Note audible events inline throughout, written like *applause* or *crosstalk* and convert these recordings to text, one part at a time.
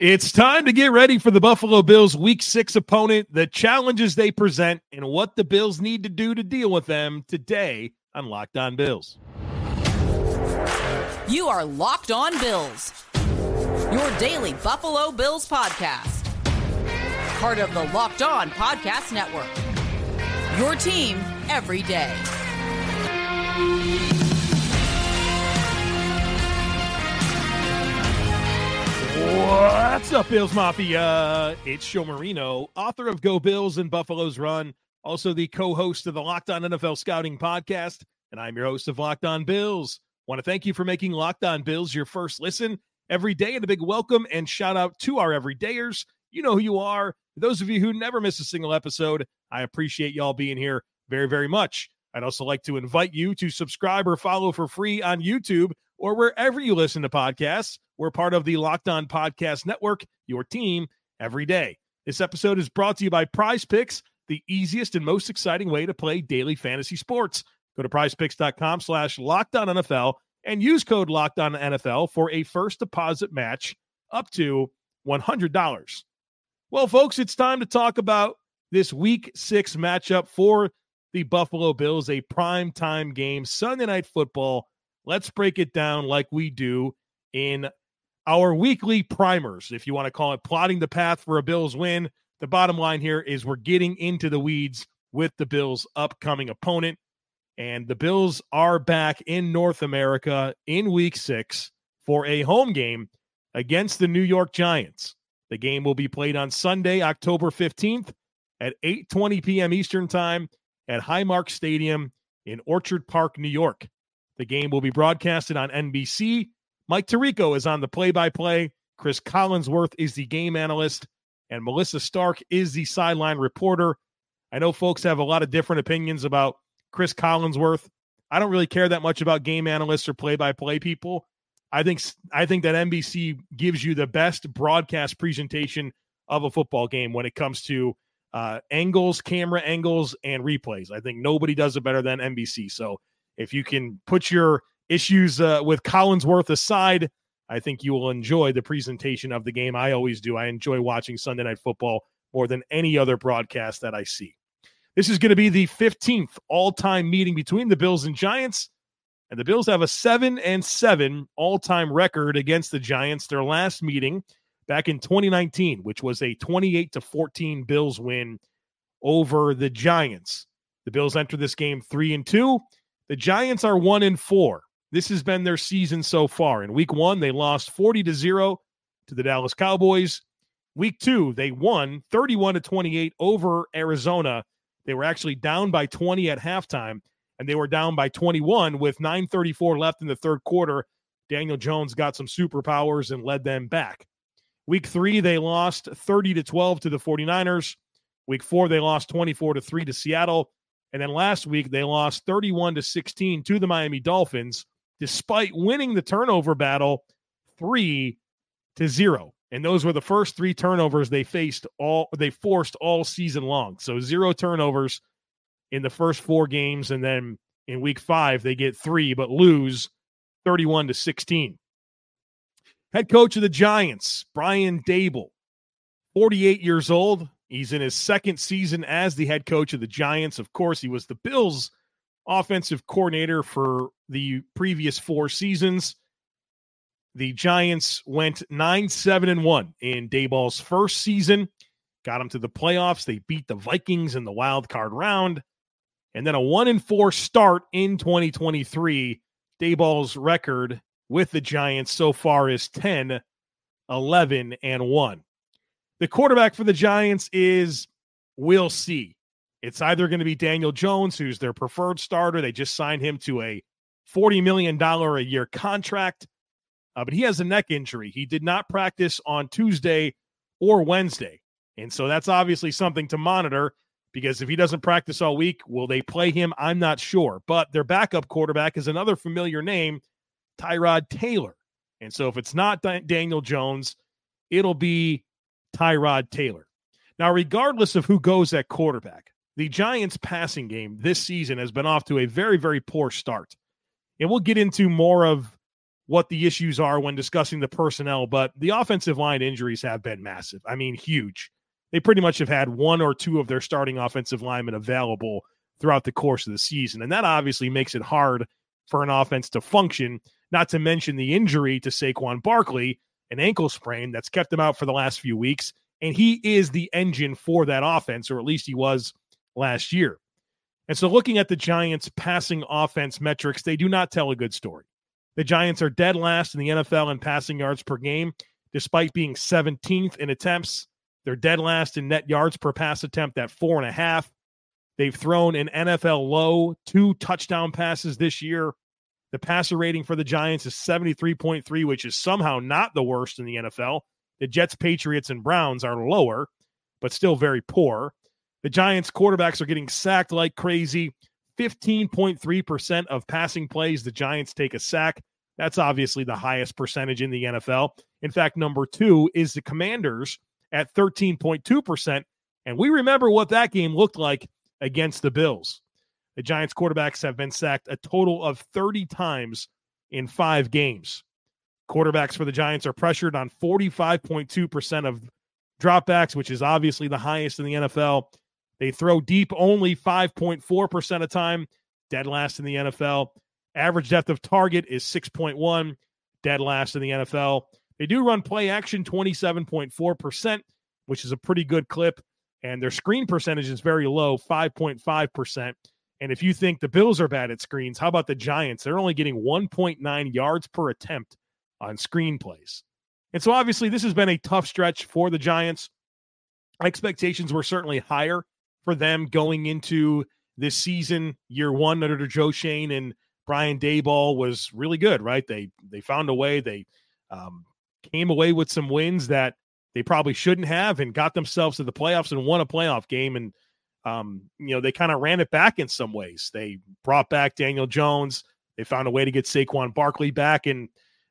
It's time to get ready for the Buffalo Bills week six opponent, the challenges they present, and what the Bills need to do to deal with them today on Locked On Bills. You are Locked On Bills, your daily Buffalo Bills podcast. Part of the Locked On Podcast Network. Your team every day. What's up, Bills Mafia? It's Joe Marino, author of Go Bills and Buffalo's Run, also the co host of the Locked On NFL Scouting Podcast, and I'm your host of Locked On Bills. Want to thank you for making Locked On Bills your first listen every day, and a big welcome and shout out to our everydayers. You know who you are. those of you who never miss a single episode, I appreciate y'all being here very, very much. I'd also like to invite you to subscribe or follow for free on YouTube or wherever you listen to podcasts. We're part of the Locked On Podcast Network, your team every day. This episode is brought to you by Prize Picks, the easiest and most exciting way to play daily fantasy sports. Go to prizepicks.com slash locked NFL and use code locked on NFL for a first deposit match up to $100. Well, folks, it's time to talk about this week six matchup for the Buffalo Bills, a prime time game, Sunday night football. Let's break it down like we do in our weekly primers, if you want to call it plotting the path for a Bills win. The bottom line here is we're getting into the weeds with the Bills' upcoming opponent. And the Bills are back in North America in week six for a home game against the New York Giants. The game will be played on Sunday, October 15th at 8:20 p.m. Eastern Time at Highmark Stadium in Orchard Park, New York. The game will be broadcasted on NBC Mike Tirico is on the play by play. Chris Collinsworth is the game analyst, and Melissa Stark is the sideline reporter. I know folks have a lot of different opinions about Chris Collinsworth. I don't really care that much about game analysts or play by play people. I think I think that NBC gives you the best broadcast presentation of a football game when it comes to uh, angles, camera angles, and replays. I think nobody does it better than NBC. So if you can put your issues uh, with Collinsworth aside, I think you will enjoy the presentation of the game. I always do. I enjoy watching Sunday Night Football more than any other broadcast that I see. This is going to be the 15th all time meeting between the Bills and Giants. And the Bills have a 7 and 7 all time record against the Giants. Their last meeting back in 2019, which was a 28 to 14 Bills win over the Giants. The Bills enter this game 3 and 2. The Giants are 1 in 4. This has been their season so far. In week one, they lost 40 to 0 to the Dallas Cowboys. Week two, they won 31 to 28 over Arizona. They were actually down by 20 at halftime, and they were down by 21 with 9.34 left in the third quarter. Daniel Jones got some superpowers and led them back. Week three, they lost 30 to 12 to the 49ers. Week four, they lost 24 to 3 to Seattle. And then last week, they lost 31 to 16 to the Miami Dolphins despite winning the turnover battle three to zero. And those were the first three turnovers they faced all they forced all season long. So zero turnovers in the first four games, and then in week five they get three, but lose 31 to 16. Head coach of the Giants, Brian Daboll, 48 years old. He's in his second season as the head coach of the Giants. Of course, he was the Bills' offensive coordinator for the previous four seasons. The Giants went 9 7 and 1 in Daboll's first season, got them to the playoffs. They beat the Vikings in the wild card round, and then a 1 and 4 start in 2023. Daboll's record with the Giants so far is 10 11 and 1. The quarterback for the Giants is we'll see. It's either going to be Daniel Jones, who's their preferred starter. They just signed him to a $40 million a year contract, uh, but he has a neck injury. He did not practice on Tuesday or Wednesday. And so that's obviously something to monitor because if he doesn't practice all week, will they play him? I'm not sure. But their backup quarterback is another familiar name, Tyrod Taylor. And so if it's not Daniel Jones, it'll be Tyrod Taylor. Now, regardless of who goes at quarterback, the Giants' passing game this season has been off to a very, very poor start. And we'll get into more of what the issues are when discussing the personnel, but the offensive line injuries have been massive. I mean, huge. They pretty much have had one or two of their starting offensive linemen available throughout the course of the season. And that obviously makes it hard for an offense to function, not to mention the injury to Saquon Barkley, an ankle sprain that's kept him out for the last few weeks. And he is the engine for that offense, or at least he was last year. And so, looking at the Giants' passing offense metrics, they do not tell a good story. The Giants are dead last in the NFL in passing yards per game, despite being 17th in attempts. They're dead last in net yards per pass attempt at four and a half. They've thrown an NFL low two touchdown passes this year. The passer rating for the Giants is 73.3, which is somehow not the worst in the NFL. The Jets, Patriots, and Browns are lower, but still very poor. The Giants quarterbacks are getting sacked like crazy. 15.3% of passing plays, the Giants take a sack. That's obviously the highest percentage in the NFL. In fact, number two is the Commanders at 13.2%. And we remember what that game looked like against the Bills. The Giants quarterbacks have been sacked a total of 30 times in five games. Quarterbacks for the Giants are pressured on 45.2% of dropbacks, which is obviously the highest in the NFL. They throw deep only 5.4% of time, dead last in the NFL. Average depth of target is 6.1, dead last in the NFL. They do run play action 27.4%, which is a pretty good clip. And their screen percentage is very low, 5.5%. And if you think the Bills are bad at screens, how about the Giants? They're only getting 1.9 yards per attempt on screen plays. And so obviously, this has been a tough stretch for the Giants. Expectations were certainly higher for them going into this season. Year one under Joe Schoen and Brian Daboll was really good, right? They they found a way. They um, came away with some wins that they probably shouldn't have, and got themselves to the playoffs and won a playoff game. And um, you know they kind of ran it back in some ways. They brought back Daniel Jones. They found a way to get Saquon Barkley back, and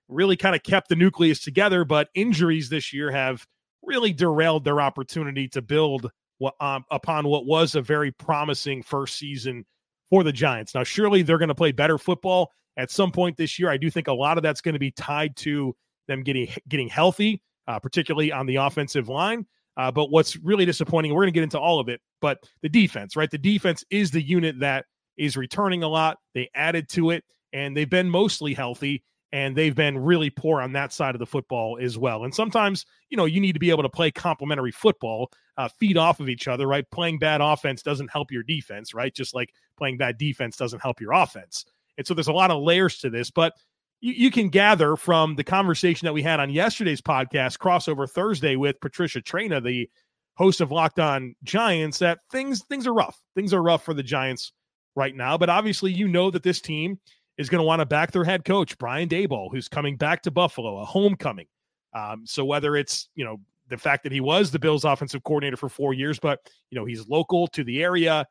really kind of kept the nucleus together. But injuries this year have really derailed their opportunity to build what, um, upon what was a very promising first season for the Giants. Now, surely they're going to play better football at some point this year. I do think a lot of that's going to be tied to them getting getting healthy, uh, particularly on the offensive line. Uh, but what's really disappointing, we're going to get into all of it, but the defense, right? The defense is the unit that is returning a lot. They added to it, and they've been mostly healthy and they've been really poor on that side of the football as well. And sometimes, you know, you need to be able to play complementary football, uh, feed off of each other, right? Playing bad offense doesn't help your defense, right? Just like playing bad defense doesn't help your offense. And so there's a lot of layers to this, but you, you can gather from the conversation that we had on yesterday's podcast, crossover Thursday with Patricia Traina, the host of Locked On Giants, that things things are rough. Things are rough for the Giants right now. But obviously, you know that this team is going to want to back their head coach, Brian Daboll, who's coming back to Buffalo, a homecoming. Um, so whether it's, you know, the fact that he was the Bills offensive coordinator for four years, but, you know, he's local to the area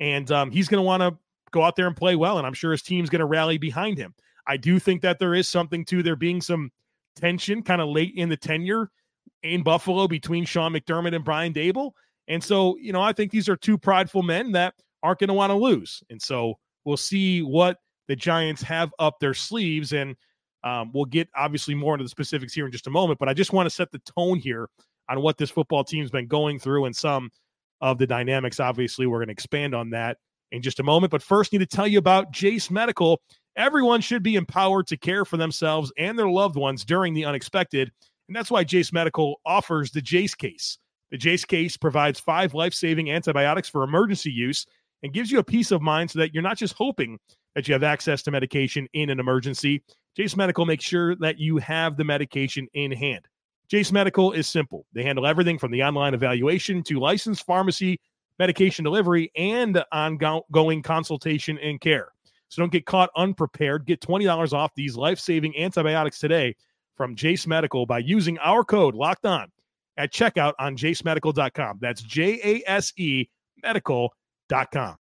and um, he's going to want to go out there and play well. And I'm sure his team's going to rally behind him. I do think that there is something to there being some tension kind of late in the tenure in Buffalo between Sean McDermott and Brian Daboll. And so, you know, I think these are two prideful men that aren't going to want to lose. And so we'll see what the Giants have up their sleeves. And um, we'll get obviously more into the specifics here in just a moment. But I just want to set the tone here on what this football team's been going through and some of the dynamics. Obviously, we're going to expand on that in just a moment. But first, need to tell you about Jase Medical. Everyone should be empowered to care for themselves and their loved ones during the unexpected. And that's why Jase Medical offers the Jase case. The Jase case provides five life saving antibiotics for emergency use and gives you a peace of mind so that you're not just hoping that you have access to medication in an emergency. Jase Medical makes sure that you have the medication in hand. Jase Medical is simple. They handle everything from the online evaluation to licensed pharmacy, medication delivery, and ongoing consultation and care. So don't get caught unprepared. Get $20 off these life saving antibiotics today from Jase Medical by using our code locked on at checkout on jasemedical.com. That's J A S E medical.com.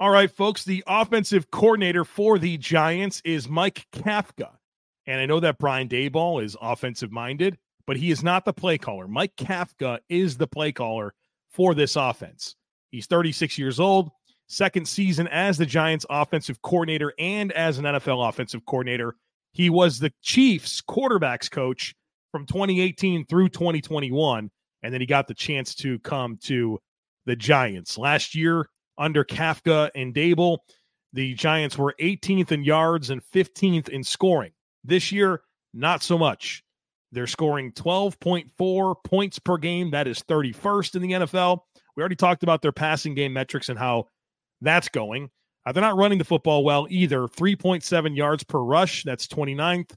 All right, folks, the offensive coordinator for the Giants is Mike Kafka. And I know that Brian Daboll is offensive minded, but he is not the play caller. Mike Kafka is the play caller for this offense. He's 36 years old, second season as the Giants offensive coordinator and as an NFL offensive coordinator. He was the Chiefs quarterbacks coach from 2018 through 2021. And then he got the chance to come to the Giants. Last year, under Kafka and Daboll, the Giants were 18th in yards and 15th in scoring. This year, not so much. They're scoring 12.4 points per game. That is 31st in the NFL. We already talked about their passing game metrics and how that's going. Uh, they're not running the football well either. 3.7 yards per rush. That's 29th.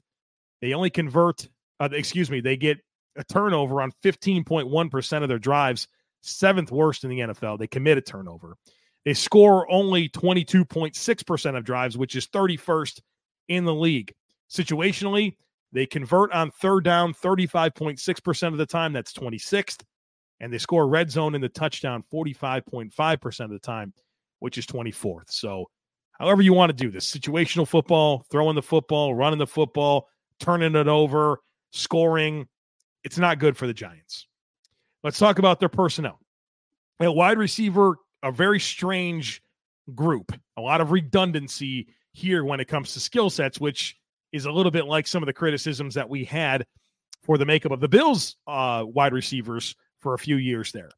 They only convert, uh, excuse me, they get a turnover on 15.1% of their drives, seventh worst in the NFL. They commit a turnover. They score only 22.6% of drives, which is 31st in the league. Situationally, they convert on third down 35.6% of the time. That's 26th. And they score red zone in the touchdown 45.5% of the time, which is 24th. So, however you want to do this situational football, throwing the football, running the football, turning it over, scoring, it's not good for the Giants. Let's talk about their personnel. A wide receiver, a very strange group, a lot of redundancy here when it comes to skill sets, which is a little bit like some of the criticisms that we had for the makeup of the Bills uh, wide receivers for a few years there.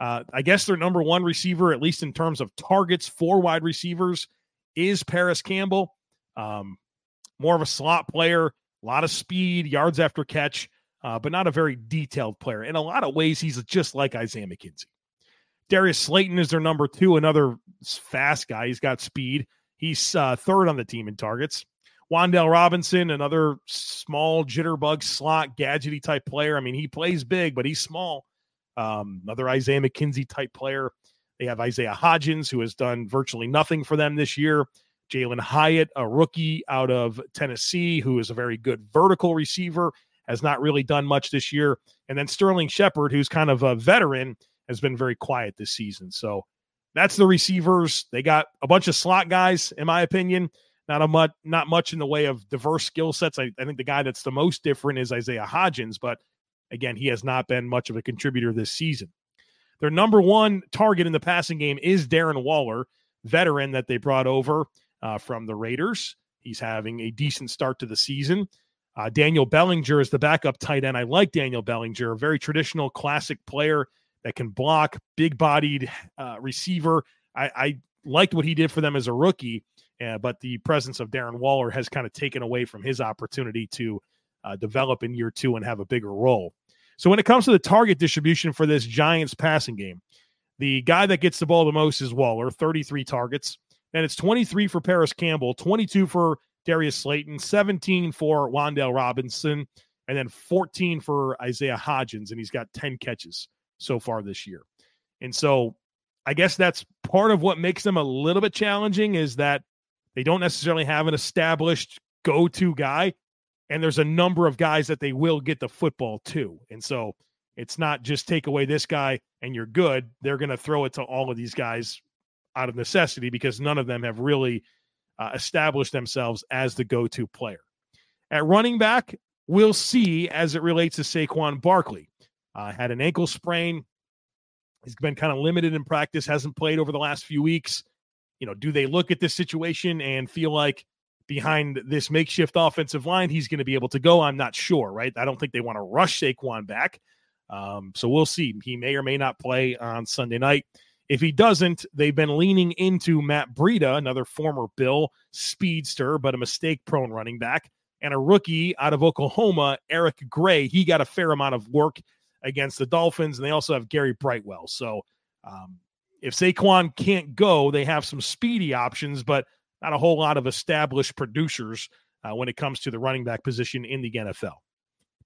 Uh, I guess their number one receiver, at least in terms of targets for wide receivers, is Parris Campbell. Um, more of a slot player, a lot of speed, yards after catch, uh, but not a very detailed player. In a lot of ways, he's just like Isaiah McKenzie. Darius Slayton is their number two, another fast guy. He's got speed. He's uh, third on the team in targets. Wan'Dale Robinson, another small jitterbug slot gadgety type player. I mean, he plays big, but he's small. Um, another Isaiah McKenzie type player. They have Isaiah Hodgins, who has done virtually nothing for them this year. Jalin Hyatt, a rookie out of Tennessee, who is a very good vertical receiver, has not really done much this year. And then Sterling Shepard, who's kind of a veteran, has been very quiet this season. So that's the receivers. They got a bunch of slot guys, in my opinion. Not a much, not much in the way of diverse skill sets. I, I think the guy that's the most different is Isaiah Hodgins, but again, he has not been much of a contributor this season. Their number one target in the passing game is Darren Waller, veteran that they brought over uh, from the Raiders. He's having a decent start to the season. Uh, Daniel Bellinger is the backup tight end. I like Daniel Bellinger, a very traditional, classic player that can block, big bodied uh, receiver. I, I liked what he did for them as a rookie. Uh, but the presence of Darren Waller has kind of taken away from his opportunity to uh, develop in year two and have a bigger role. So when it comes to the target distribution for this Giants passing game, the guy that gets the ball the most is Waller, 33 targets. And it's 23 for Parris Campbell, 22 for Darius Slayton, 17 for Wan'Dale Robinson, and then 14 for Isaiah Hodgins. And he's got 10 catches so far this year. And so I guess that's part of what makes them a little bit challenging is that they don't necessarily have an established go to guy. And there's a number of guys that they will get the football to. And so it's not just take away this guy and you're good. They're going to throw it to all of these guys out of necessity because none of them have really uh, established themselves as the go to player. At running back, we'll see as it relates to Saquon Barkley. Uh, had an ankle sprain. He's been kind of limited in practice, hasn't played over the last few weeks you know, do they look at this situation and feel like behind this makeshift offensive line, he's going to be able to go? I'm not sure, right? I don't think they want to rush Saquon back. Um, so we'll see. He may or may not play on Sunday night. If he doesn't, they've been leaning into Matt Breida, another former Bill speedster, but a mistake prone running back, and a rookie out of Oklahoma, Eric Gray. He got a fair amount of work against the Dolphins, and they also have Gary Brightwell. So um, if Saquon can't go, they have some speedy options, but not a whole lot of established producers uh, when it comes to the running back position in the NFL.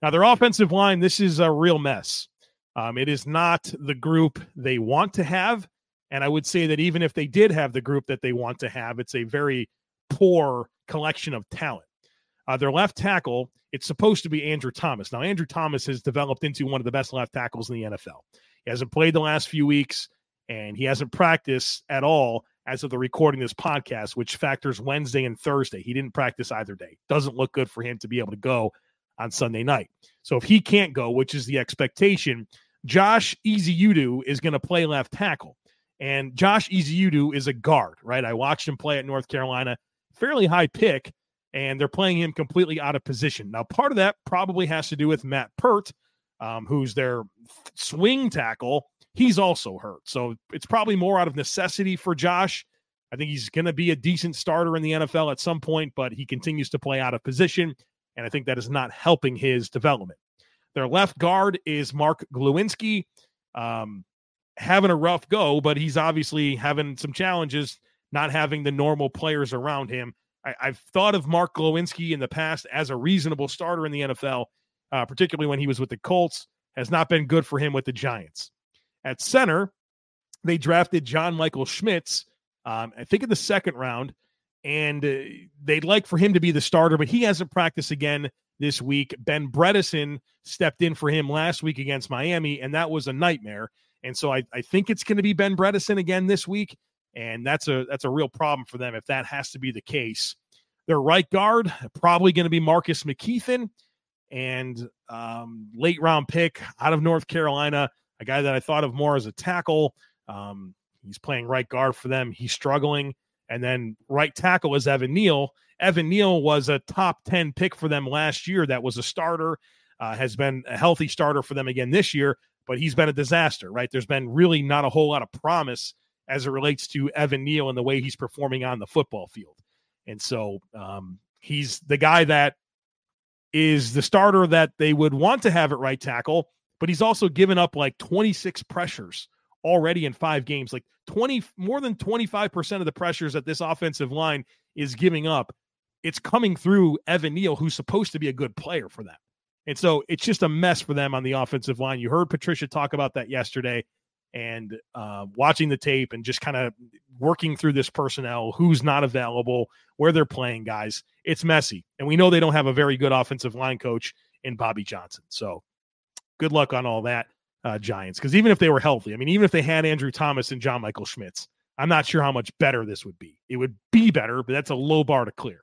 Now, their offensive line, this is a real mess. Um, it is not the group they want to have. And I would say that even if they did have the group that they want to have, it's a very poor collection of talent. Uh, their left tackle, it's supposed to be Andrew Thomas. Now, Andrew Thomas has developed into one of the best left tackles in the NFL. He hasn't played the last few weeks and he hasn't practiced at all as of the recording this podcast, which factors Wednesday and Thursday. He didn't practice either day. Doesn't look good for him to be able to go on Sunday night. So if he can't go, which is the expectation, Josh Ezeudu is going to play left tackle. And Josh Ezeudu is a guard, right? I watched him play at North Carolina, fairly high pick. and they're playing him completely out of position. Now, part of that probably has to do with Matt Peart, um, who's their swing tackle. He's also hurt. So it's probably more out of necessity for Josh. I think he's going to be a decent starter in the NFL at some point, but he continues to play out of position. And I think that is not helping his development. Their left guard is Mark Glowinski. Um, having a rough go, but he's obviously having some challenges not having the normal players around him. I, have thought of Mark Glowinski in the past as a reasonable starter in the NFL, uh, particularly when he was with the Colts. Has not been good for him with the Giants. At center, they drafted John Michael Schmitz, um, I think in the second round, and uh, they'd like for him to be the starter, but he hasn't practiced again this week. Ben Bredeson stepped in for him last week against Miami, and that was a nightmare. And so I, I think it's going to be Ben Bredeson again this week, and that's a that's a real problem for them if that has to be the case. Their right guard probably going to be Marcus McKethan, and um, late round pick out of North Carolina, a guy that I thought of more as a tackle. Um, he's playing right guard for them. He's struggling, and then right tackle is Evan Neal. Evan Neal was a top ten pick for them last year. That was a starter. Uh, has been a healthy starter for them again this year but he's been a disaster, right? There's been really not a whole lot of promise as it relates to Evan Neal and the way he's performing on the football field. And so um, he's the guy that is the starter that they would want to have at right tackle, but he's also given up like 26 pressures already in five games. Like 20, more than 25% of the pressures that this offensive line is giving up, it's coming through Evan Neal, who's supposed to be a good player for them. And so it's just a mess for them on the offensive line. You heard Patricia talk about that yesterday and uh, watching the tape and just kind of working through this personnel, who's not available, where they're playing guys. It's messy. And we know they don't have a very good offensive line coach in Bobby Johnson. So good luck on all that, uh, Giants. Because even if they were healthy, I mean, even if they had Andrew Thomas and John Michael Schmitz, I'm not sure how much better this would be. It would be better, but that's a low bar to clear.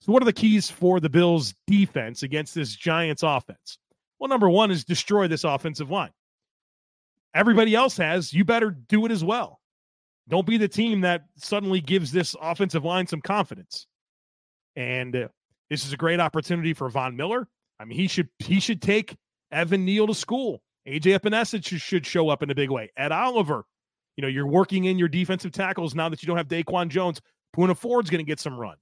So, what are the keys for the Bills' defense against this Giants offense? Well, number one is destroy this offensive line. Everybody else has. You better do it as well. Don't be the team that suddenly gives this offensive line some confidence. And uh, this is a great opportunity for Von Miller. I mean, he should he should take Evan Neal to school. AJ should, should show up in a big way. Ed Oliver, you know, you're working in your defensive tackles now that you don't have Daquan Jones. Poona Ford's going to get some run.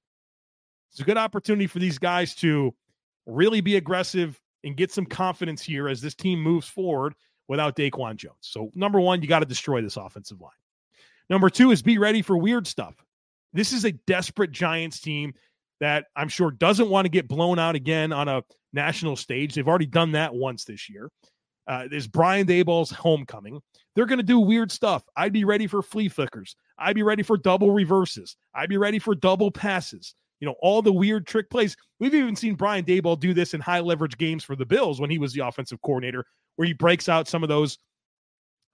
It's a good opportunity for these guys to really be aggressive and get some confidence here as this team moves forward without Daquan Jones. So, number one, you got to destroy this offensive line. Number two is be ready for weird stuff. This is a desperate Giants team that I'm sure doesn't want to get blown out again on a national stage. They've already done that once this year. Uh, there's Brian Daboll's homecoming. They're going to do weird stuff. I'd be ready for flea flickers. I'd be ready for double reverses. I'd be ready for double passes you know, all the weird trick plays. We've even seen Brian Daboll do this in high leverage games for the Bills when he was the offensive coordinator, where he breaks out some of those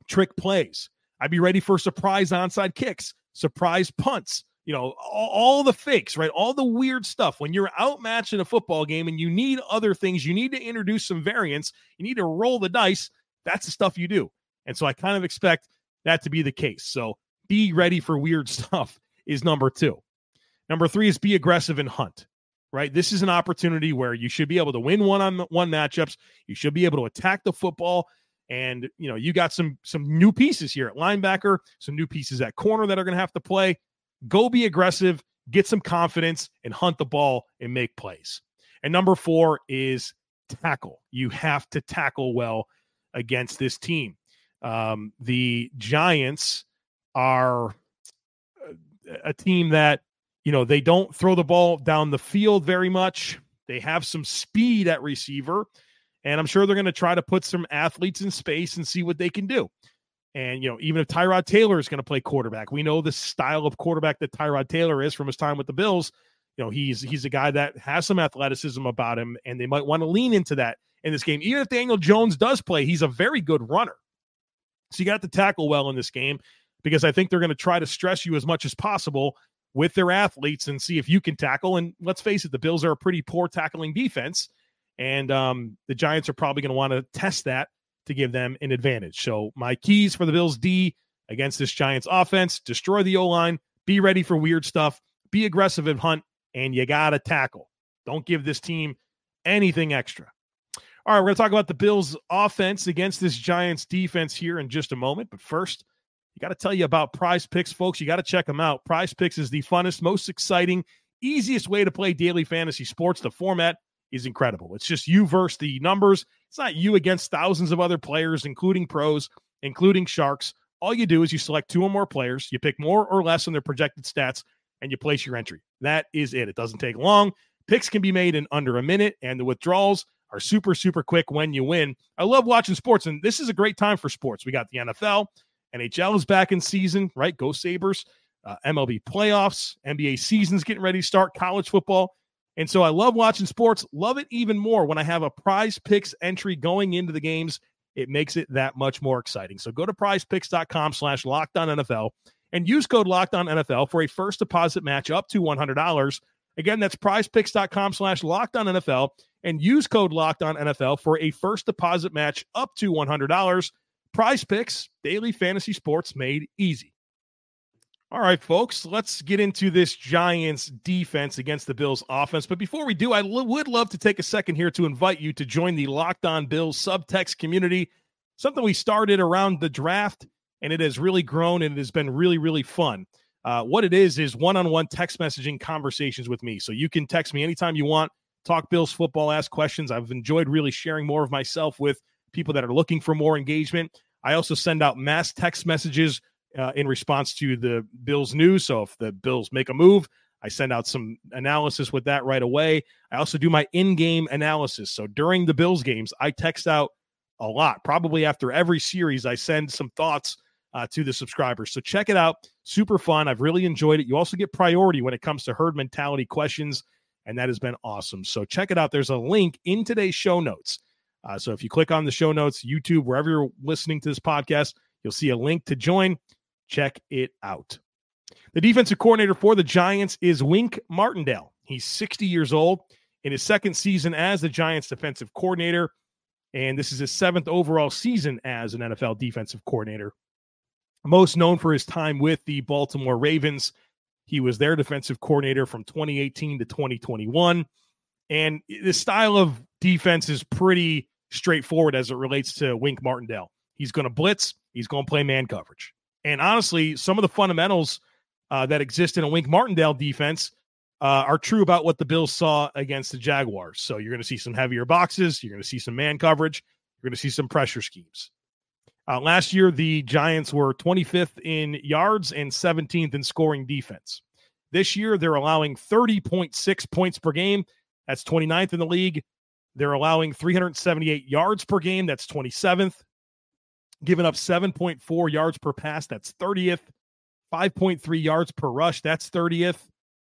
trick plays. I'd be ready for surprise onside kicks, surprise punts, you know, all, all, the fakes, right? All the weird stuff. When you're outmatched in a football game and you need other things, you need to introduce some variance, you need to roll the dice. That's the stuff you do. And so I kind of expect that to be the case. So be ready for weird *laughs* stuff is number two. Number three is be aggressive and hunt. Right. This is an opportunity where you should be able to win one on one matchups. You should be able to attack the football. And you know, you got some some new pieces here at linebacker, some new pieces at corner that are going to have to play. Go be aggressive, get some confidence, and hunt the ball and make plays. And number four is tackle. You have to tackle well against this team. Um, the Giants are a team that you know, they don't throw the ball down the field very much. They have some speed at receiver, and I'm sure they're going to try to put some athletes in space and see what they can do. And, you know, even if Tyrod Taylor is going to play quarterback, we know the style of quarterback that Tyrod Taylor is from his time with the Bills. You know, he's he's a guy that has some athleticism about him, and they might want to lean into that in this game. Even if Daniel Jones does play, he's a very good runner. So you got to tackle well in this game because I think they're going to try to stress you as much as possible with their athletes and see if you can tackle. And let's face it, the Bills are a pretty poor tackling defense. And um, the Giants are probably going to want to test that to give them an advantage. So, my keys for the Bills D against this Giants offense destroy the O line, be ready for weird stuff, be aggressive and hunt, and you got to tackle. Don't give this team anything extra. All right, we're going to talk about the Bills' offense against this Giants' defense here in just a moment. But first, you got to tell you about Prize Picks, folks. You got to check them out. Prize Picks is the funnest, most exciting, easiest way to play daily fantasy sports. The format is incredible. It's just you versus the numbers. It's not you against thousands of other players, including pros, including sharks. All you do is you select two or more players, you pick more or less on their projected stats, and you place your entry. That is it. It doesn't take long. Picks can be made in under a minute, and the withdrawals are super, super quick when you win. I love watching sports, and this is a great time for sports. We got the NFL, NHL is back in season, right? Go Sabres. Uh, MLB playoffs, NBA season's getting ready to start, college football. And so I love watching sports, love it even more when I have a prize picks entry going into the games. It makes it that much more exciting. So go to prizepicks.com slash lockdown NFL and use code lockdown NFL for a first deposit match up to $100. Again, that's prizepicks.com slash lockdown NFL and use code lockdown NFL for a first deposit match up to $100. Prize picks, daily fantasy sports made easy. All right, folks, let's get into this Giants defense against the Bills offense. But before we do, I l- would love to take a second here to invite you to join the Locked On Bills subtext community, something we started around the draft, and it has really grown and it has been really, really fun. Uh, what it is is one on one text messaging conversations with me. So you can text me anytime you want, talk Bills football, ask questions. I've enjoyed really sharing more of myself with people that are looking for more engagement. I also send out mass text messages uh, in response to the Bills news. So if the Bills make a move, I send out some analysis with that right away. I also do my in game analysis. So during the Bills games, I text out a lot. Probably after every series, I send some thoughts uh, to the subscribers. So check it out. Super fun. I've really enjoyed it. You also get priority when it comes to herd mentality questions, and that has been awesome. So check it out. There's a link in today's show notes. Uh, so if you click on the show notes, YouTube, wherever you're listening to this podcast, you'll see a link to join. Check it out. The defensive coordinator for the Giants is Wink Martindale. He's 60 years old in his second season as the Giants defensive coordinator. And this is his seventh overall season as an NFL defensive coordinator. Most known for his time with the Baltimore Ravens. He was their defensive coordinator from 2018 to 2021. And the style of defense is pretty straightforward as it relates to Wink Martindale. He's going to blitz, he's going to play man coverage. And honestly, some of the fundamentals uh, that exist in a Wink Martindale defense uh, are true about what the Bills saw against the Jaguars. So you're going to see some heavier boxes, you're going to see some man coverage, you're going to see some pressure schemes. Uh, last year, the Giants were 25th in yards and 17th in scoring defense. This year, they're allowing 30.6 points per game. That's 29th in the league. They're allowing 378 yards per game. That's 27th giving up 7.4 yards per pass. That's 30th. 5.3 yards per rush. That's 30th.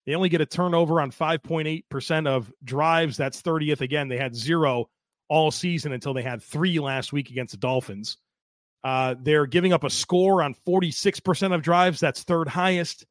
They only get a turnover on 5.8% of drives. That's 30th. Again, they had zero all season until they had three last week against the Dolphins. Uh, they're giving up a score on 46% of drives. That's third highest.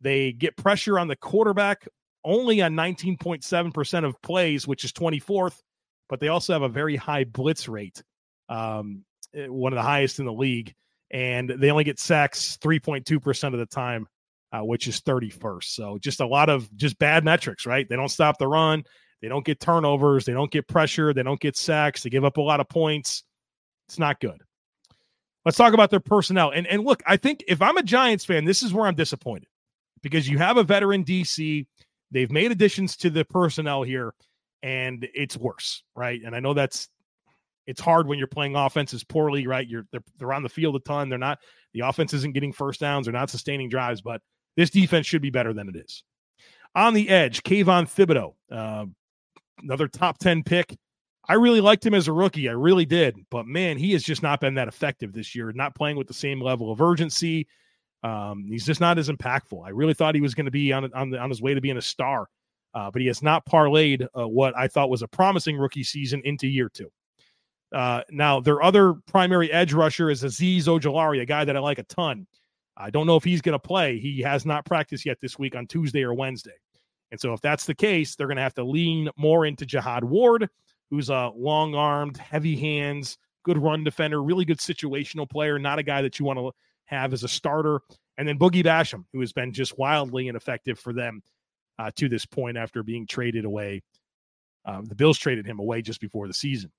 They get pressure on the quarterback only on 19.7% of plays, which is 24th, but they also have a very high blitz rate. Um, one of the highest in the league, and they only get sacks 3.2% of the time, uh, which is 31st. So just a lot of just bad metrics, right? They don't stop the run, they don't get turnovers, they don't get pressure, they don't get sacks, they give up a lot of points. It's not good. Let's talk about their personnel. And and look, I think if I'm a Giants fan, this is where I'm disappointed because you have a veteran DC. They've made additions to the personnel here, and it's worse, right? And I know that's it's hard when you're playing offenses poorly, right? You're they're, they're on the field a ton. They're not the offense isn't getting first downs. They're not sustaining drives, but this defense should be better than it is. On the edge, Kayvon Thibodeaux, uh, another top ten pick. I really liked him as a rookie. I really did, but man, he has just not been that effective this year. Not playing with the same level of urgency. Um, he's just not as impactful. I really thought he was going to be on on, the, on his way to being a star, uh, but he has not parlayed uh, what I thought was a promising rookie season into year two. Uh, now, their other primary edge rusher is Azeez Ojulari, a guy that I like a ton. I don't know if he's going to play. He has not practiced yet this week on Tuesday or Wednesday. And so, if that's the case, they're going to have to lean more into Jihad Ward, who's a long armed, heavy hands, good run defender, really good situational player, not a guy that you want to have as a starter. And then Boogie Basham, who has been just wildly ineffective for them. uh, to this point after being traded away. Um, the Bills traded him away just before the season.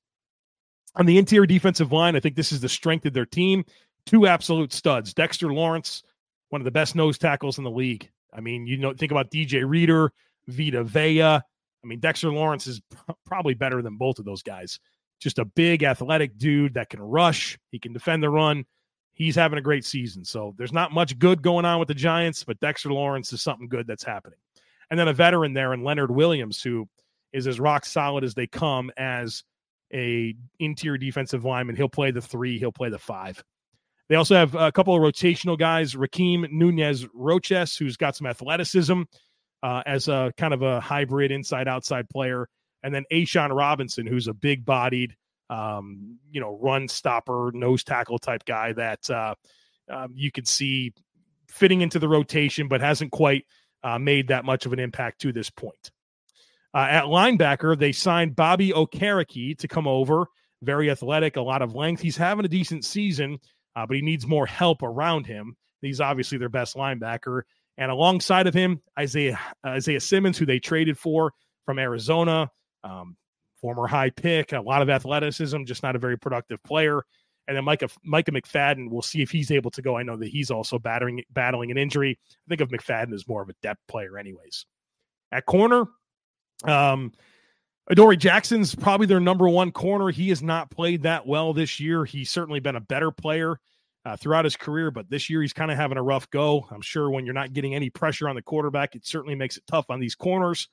On the interior defensive line, I think this is the strength of their team. Two absolute studs. Dexter Lawrence, one of the best nose tackles in the league. I mean, you know, think about DJ Reader, Vita Vea. I mean, Dexter Lawrence is probably better than both of those guys. Just a big athletic dude that can rush. He can defend the run. He's having a great season. So there's not much good going on with the Giants, but Dexter Lawrence is something good that's happening. And then a veteran there in Leonard Williams, who is as rock solid as they come as a interior defensive lineman. He'll play the three, he'll play the five. They also have a couple of rotational guys, Rakeem Nunez Roches, who's got some athleticism uh, as a kind of a hybrid inside outside player. And then A'Shawn Robinson, who's a big bodied, um, you know, run stopper, nose tackle type guy that uh, um, you could see fitting into the rotation, but hasn't quite uh, made that much of an impact to this point. Uh, at linebacker, they signed Bobby Okereke to come over. Very athletic, a lot of length. He's having a decent season, uh, but he needs more help around him. He's obviously their best linebacker. And alongside of him, Isaiah Isaiah Simmons, who they traded for from Arizona, um, former high pick, a lot of athleticism, just not a very productive player. And then Micah Micah McFadden, we'll see if he's able to go. I know that he's also battering battling an injury. I think of McFadden as more of a depth player, anyways. At corner, um, Adoree Jackson's probably their number one corner. He has not played that well this year. He's certainly been a better player uh, throughout his career, but this year he's kind of having a rough go. I'm sure when you're not getting any pressure on the quarterback, it certainly makes it tough on these corners.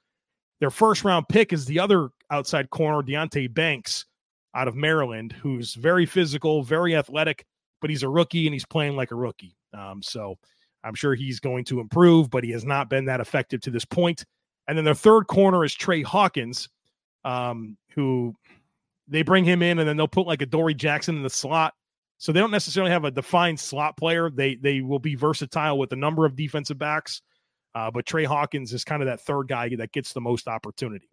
Their first round pick is the other outside corner, Deonte Banks out of Maryland, who's very physical, very athletic, but he's a rookie and he's playing like a rookie. Um, so I'm sure he's going to improve, but he has not been that effective to this point. And then their third corner is Tre Hawkins, um, who they bring him in and then they'll put like Adoree Jackson in the slot. So they don't necessarily have a defined slot player. They they will be versatile with a number of defensive backs, uh, but Tre Hawkins is kind of that third guy that gets the most opportunity.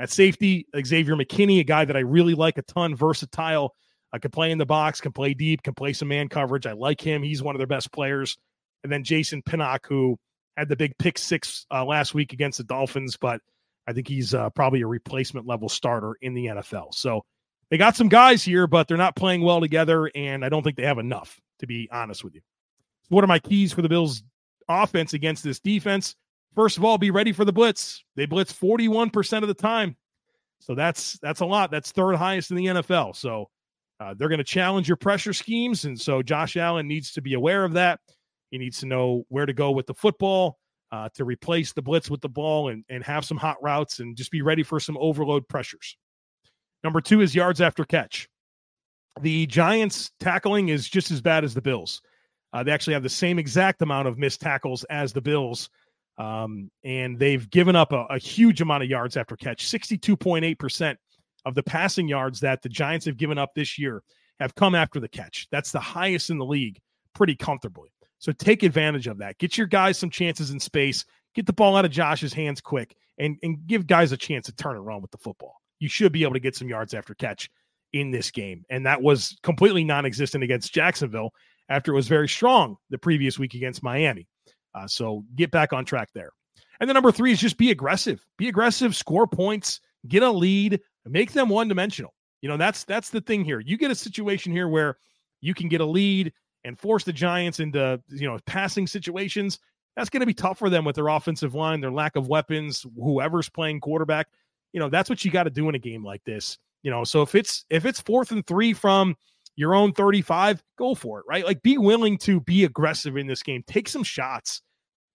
At safety, Xavier McKinney, a guy that I really like a ton, versatile. I can play in the box, can play deep, can play some man coverage. I like him. He's one of their best players. And then Jason Pinnock, who had the big pick six uh, last week against the Dolphins, but I think he's uh, probably a replacement level starter in the NFL. So they got some guys here, but they're not playing well together, and I don't think they have enough, to be honest with you. What are my keys for the Bills' offense against this defense? First of all, be ready for the blitz. They blitz 41% of the time. So that's that's a lot. That's third highest in the NFL. So uh, they're going to challenge your pressure schemes, and so Josh Allen needs to be aware of that. He needs to know where to go with the football uh, to replace the blitz with the ball and, and have some hot routes and just be ready for some overload pressures. Number two is yards after catch. The Giants' tackling is just as bad as the Bills. Uh, they actually have the same exact amount of missed tackles as the Bills. Um, and they've given up a, a, huge amount of yards after catch 62.8% of the passing yards that the Giants have given up this year have come after the catch. That's the highest in the league pretty comfortably. So take advantage of that. Get your guys some chances in space. Get the ball out of Josh's hands quick and, and give guys a chance to turn around with the football. You should be able to get some yards after catch in this game. And that was completely non existent against Jacksonville after it was very strong the previous week against Miami. Uh, so get back on track there. And the number three is just be aggressive. Be aggressive, score points, get a lead, make them one dimensional. You know, that's that's the thing here. You get a situation here where you can get a lead and force the Giants into, you know, passing situations. That's going to be tough for them with their offensive line, their lack of weapons, whoever's playing quarterback. You know, that's what you got to do in a game like this. You know, so if it's if it's fourth and 3 from your own 35, go for it, right? Like be willing to be aggressive in this game. Take some shots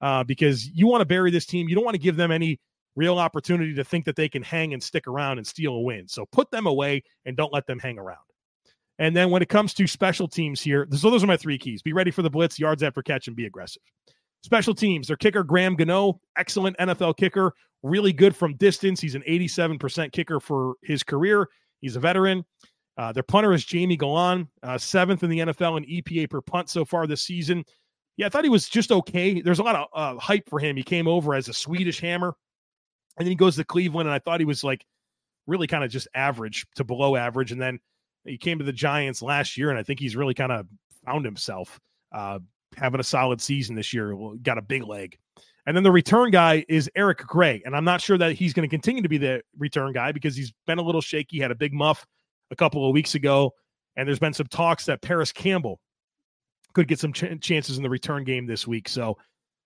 uh, because you want to bury this team. You don't want to give them any real opportunity to think that they can hang and stick around and steal a win. So put them away and don't let them hang around. And then when it comes to special teams here, so those are my three keys. Be ready for the blitz, yards after catch, and be aggressive. Special teams, their kicker, Graham Gano, excellent NFL kicker, really good from distance. He's an 87% kicker for his career. He's a veteran. Uh, their punter is Jamie Gillan, uh, seventh in the NFL in EPA per punt so far this season. Yeah, I thought he was just okay. There's a lot of uh, hype for him. He came over as a Swedish hammer, and then he goes to Cleveland, and I thought he was like really kind of just average to below average. And then he came to the Giants last year, and I think he's really kind of found himself, uh, having a solid season this year. Got a big leg. And then the return guy is Eric Gray. And I'm not sure that he's going to continue to be the return guy because he's been a little shaky, had a big muff a couple of weeks ago. And there's been some talks that Parris Campbell could get some ch- chances in the return game this week. So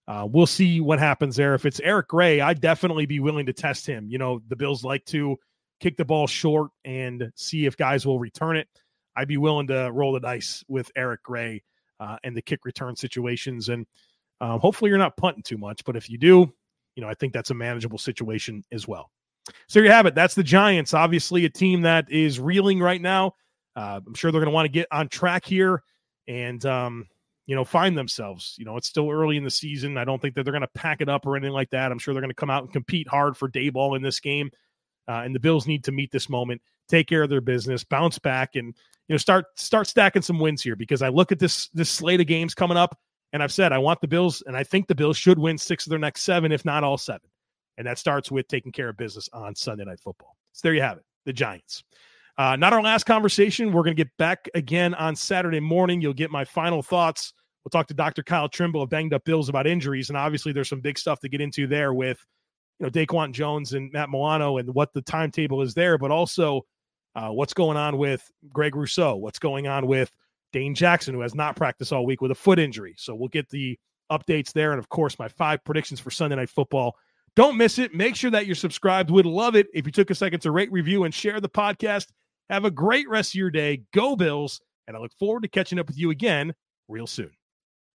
uh, we'll see what happens there. If it's Eric Gray, I'd definitely be willing to test him. You know, the Bills like to kick the ball short and see if guys will return it. I'd be willing to roll the dice with Eric Gray uh, and the kick return situations. And um, hopefully you're not punting too much. But if you do, you know, I think that's a manageable situation as well. So you have it. That's the Giants. Obviously, a team that is reeling right now. Uh, I'm sure they're going to want to get on track here. And, um, you know, find themselves. You know, it's still early in the season. I don't think that they're going to pack it up or anything like that. I'm sure they're going to come out and compete hard for Daboll in this game. Uh, and the Bills need to meet this moment, take care of their business, bounce back, and you know start start stacking some wins here. Because I look at this this slate of games coming up, and I've said I want the Bills, and I think the Bills should win six of their next seven, if not all seven. And that starts with taking care of business on Sunday Night Football. So there you have it, the Giants. Uh, not our last conversation. We're going to get back again on Saturday morning. You'll get my final thoughts We'll talk to Dr. Kyle Trimble of Banged Up Bills about injuries, and obviously there's some big stuff to get into there with you know Daquan Jones and Matt Milano and what the timetable is there, but also uh, what's going on with Greg Rousseau, what's going on with Dane Jackson, who has not practiced all week with a foot injury. So we'll get the updates there, and of course my five predictions for Sunday Night Football. Don't miss it. Make sure that you're subscribed. Would love it if you took a second to rate, review, and share the podcast. Have a great rest of your day. Go Bills, and I look forward to catching up with you again real soon.